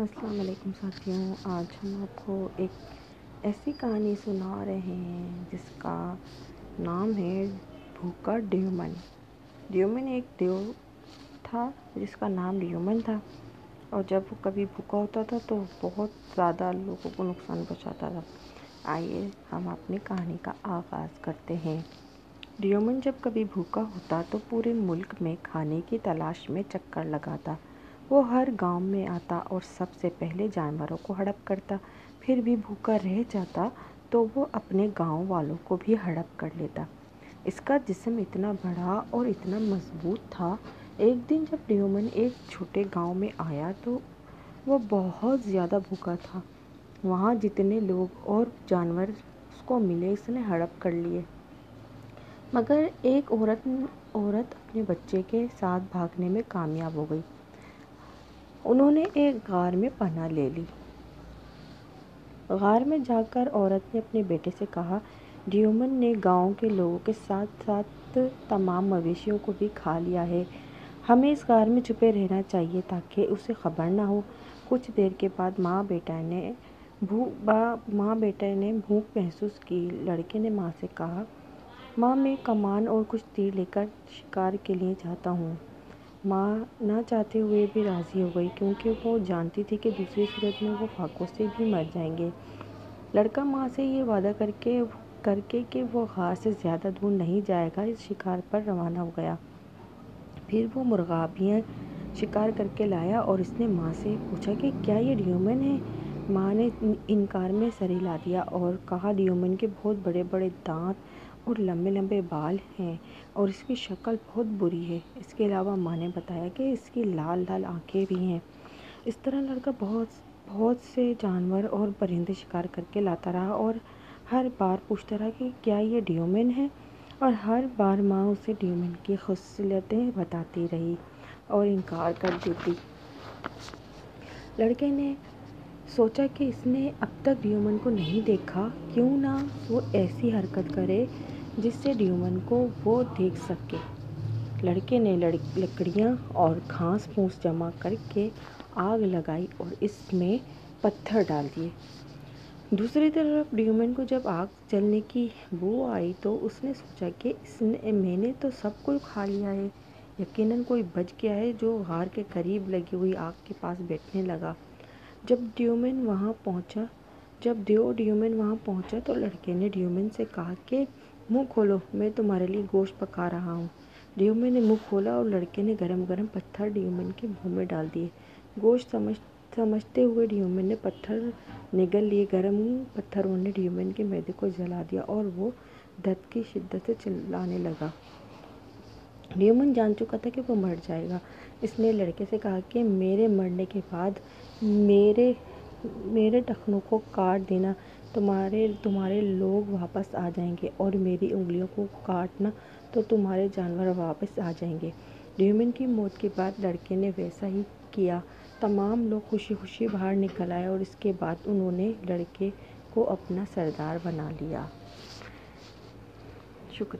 السلام علیکم ساتھیوں، آج ہم آپ کو ایک ایسی کہانی سنا رہے ہیں جس کا نام ہے بھوکا ڈیومن ڈیومن ایک دیو تھا جس کا نام ڈیومن تھا۔ اور جب وہ کبھی بھوکا ہوتا تھا تو بہت زیادہ لوگوں کو نقصان پہنچاتا تھا۔ آئیے ہم اپنی کہانی کا آغاز کرتے ہیں۔ ڈیومن جب کبھی بھوکا ہوتا تو پورے ملک میں کھانے کی تلاش میں چکر لگاتا۔ وہ ہر گاؤں میں آتا اور سب سے پہلے جانوروں کو ہڑپ کرتا، پھر بھی بھوکا رہ جاتا تو وہ اپنے گاؤں والوں کو بھی ہڑپ کر لیتا۔ اس کا جسم اتنا بڑا اور اتنا مضبوط تھا، ایک دن جب ڈیومن ایک چھوٹے گاؤں میں آیا تو وہ بہت زیادہ بھوکا تھا۔ وہاں جتنے لوگ اور جانور اس کو ملے، اس نے ہڑپ کر لیے۔ مگر ایک عورت عورت اپنے بچے کے ساتھ بھاگنے میں کامیاب ہو گئی۔ انہوں نے ایک غار میں پناہ لے لی۔ غار میں جا کر عورت نے اپنے بیٹے سے کہا، ڈیومن نے گاؤں کے لوگوں کے ساتھ ساتھ تمام مویشیوں کو بھی کھا لیا ہے۔ ہمیں اس غار میں چھپے رہنا چاہیے تاکہ اسے خبر نہ ہو۔ کچھ دیر کے بعد ماں بیٹا نے ماں بیٹے نے بھوک محسوس کی۔ لڑکے نے ماں سے کہا، ماں، میں کمان اور کچھ تیر لے کر شکار کے لیے جاتا ہوں۔ ماں نہ چاہتے ہوئے بھی راضی ہو گئی کیونکہ وہ جانتی تھی کہ دوسری صورت میں وہ فاقوں سے بھی مر جائیں گے۔ لڑکا ماں سے یہ وعدہ کر کے کر کے کہ وہ غار سے زیادہ دور نہیں جائے گا، اس شکار پر روانہ ہو گیا۔ پھر وہ مرغابیاں شکار کر کے لایا اور اس نے ماں سے پوچھا کہ کیا یہ ڈیومن ہے؟ ماں نے انکار میں سر ہلا دیا اور کہا، ڈیومن کے بہت بڑے بڑے دانت اور لمبے لمبے بال ہیں اور اس کی شکل بہت بری ہے۔ اس کے علاوہ ماں نے بتایا کہ اس کی لال لال آنکھیں بھی ہیں۔ اس طرح لڑکا بہت بہت سے جانور اور پرندے شکار کر کے لاتا رہا اور ہر بار پوچھتا رہا کہ کیا یہ ڈیومن ہے؟ اور ہر بار ماں اسے ڈیومن کی خصوصیتیں بتاتی رہی اور انکار کر دیتی۔ لڑکے نے سوچا کہ اس نے اب تک ڈیومن کو نہیں دیکھا، کیوں نہ وہ ایسی حرکت کرے جس سے ڈیومن کو وہ دیکھ سکے۔ لڑکے نے لکڑیاں اور گھاس پھوس جمع کر کے آگ لگائی اور اس میں پتھر ڈال دیے۔ دوسری طرف ڈیومن کو جب آگ جلنے کی بو آئی تو اس نے سوچا کہ اس نے، میں نے تو سب کو کھا لیا ہے۔ یقیناً کوئی بچ گیا ہے جو غار کے قریب لگی ہوئی آگ کے پاس بیٹھنے لگا۔ جب ڈیومن وہاں پہنچا، جب دیو ڈیومن وہاں پہنچا تو لڑکے نے ڈیومن سے کہا کہ منہ کھولو، میں تمہارے لیے گوشت پکا رہا ہوں۔ ڈیومن نے منہ کھولا اور لڑکے نے گرم گرم پتھر ڈیومن کے منہ میں ڈال دیے۔ گوشت سمجھ، سمجھتے ہوئے ڈیومن نے پتھر نگل لیے۔ گرم پتھروں نے ڈیومن کے معدے کو جلا دیا اور وہ درد کی شدت سے چلانے لگا۔ ڈیومن جان چکا تھا کہ وہ مر جائے گا۔ اس نے لڑکے سے کہا کہ میرے مرنے کے بعد میرے میرے ٹخنوں کو کاٹ دینا، تمہارے تمہارے لوگ واپس آ جائیں گے اور میری انگلیوں کو کاٹنا تو تمہارے جانور واپس آ جائیں گے۔ ڈیومن کی موت کے بعد لڑکے نے ویسا ہی کیا۔ تمام لوگ خوشی خوشی باہر نکل آئے اور اس کے بعد انہوں نے لڑکے کو اپنا سردار بنا لیا۔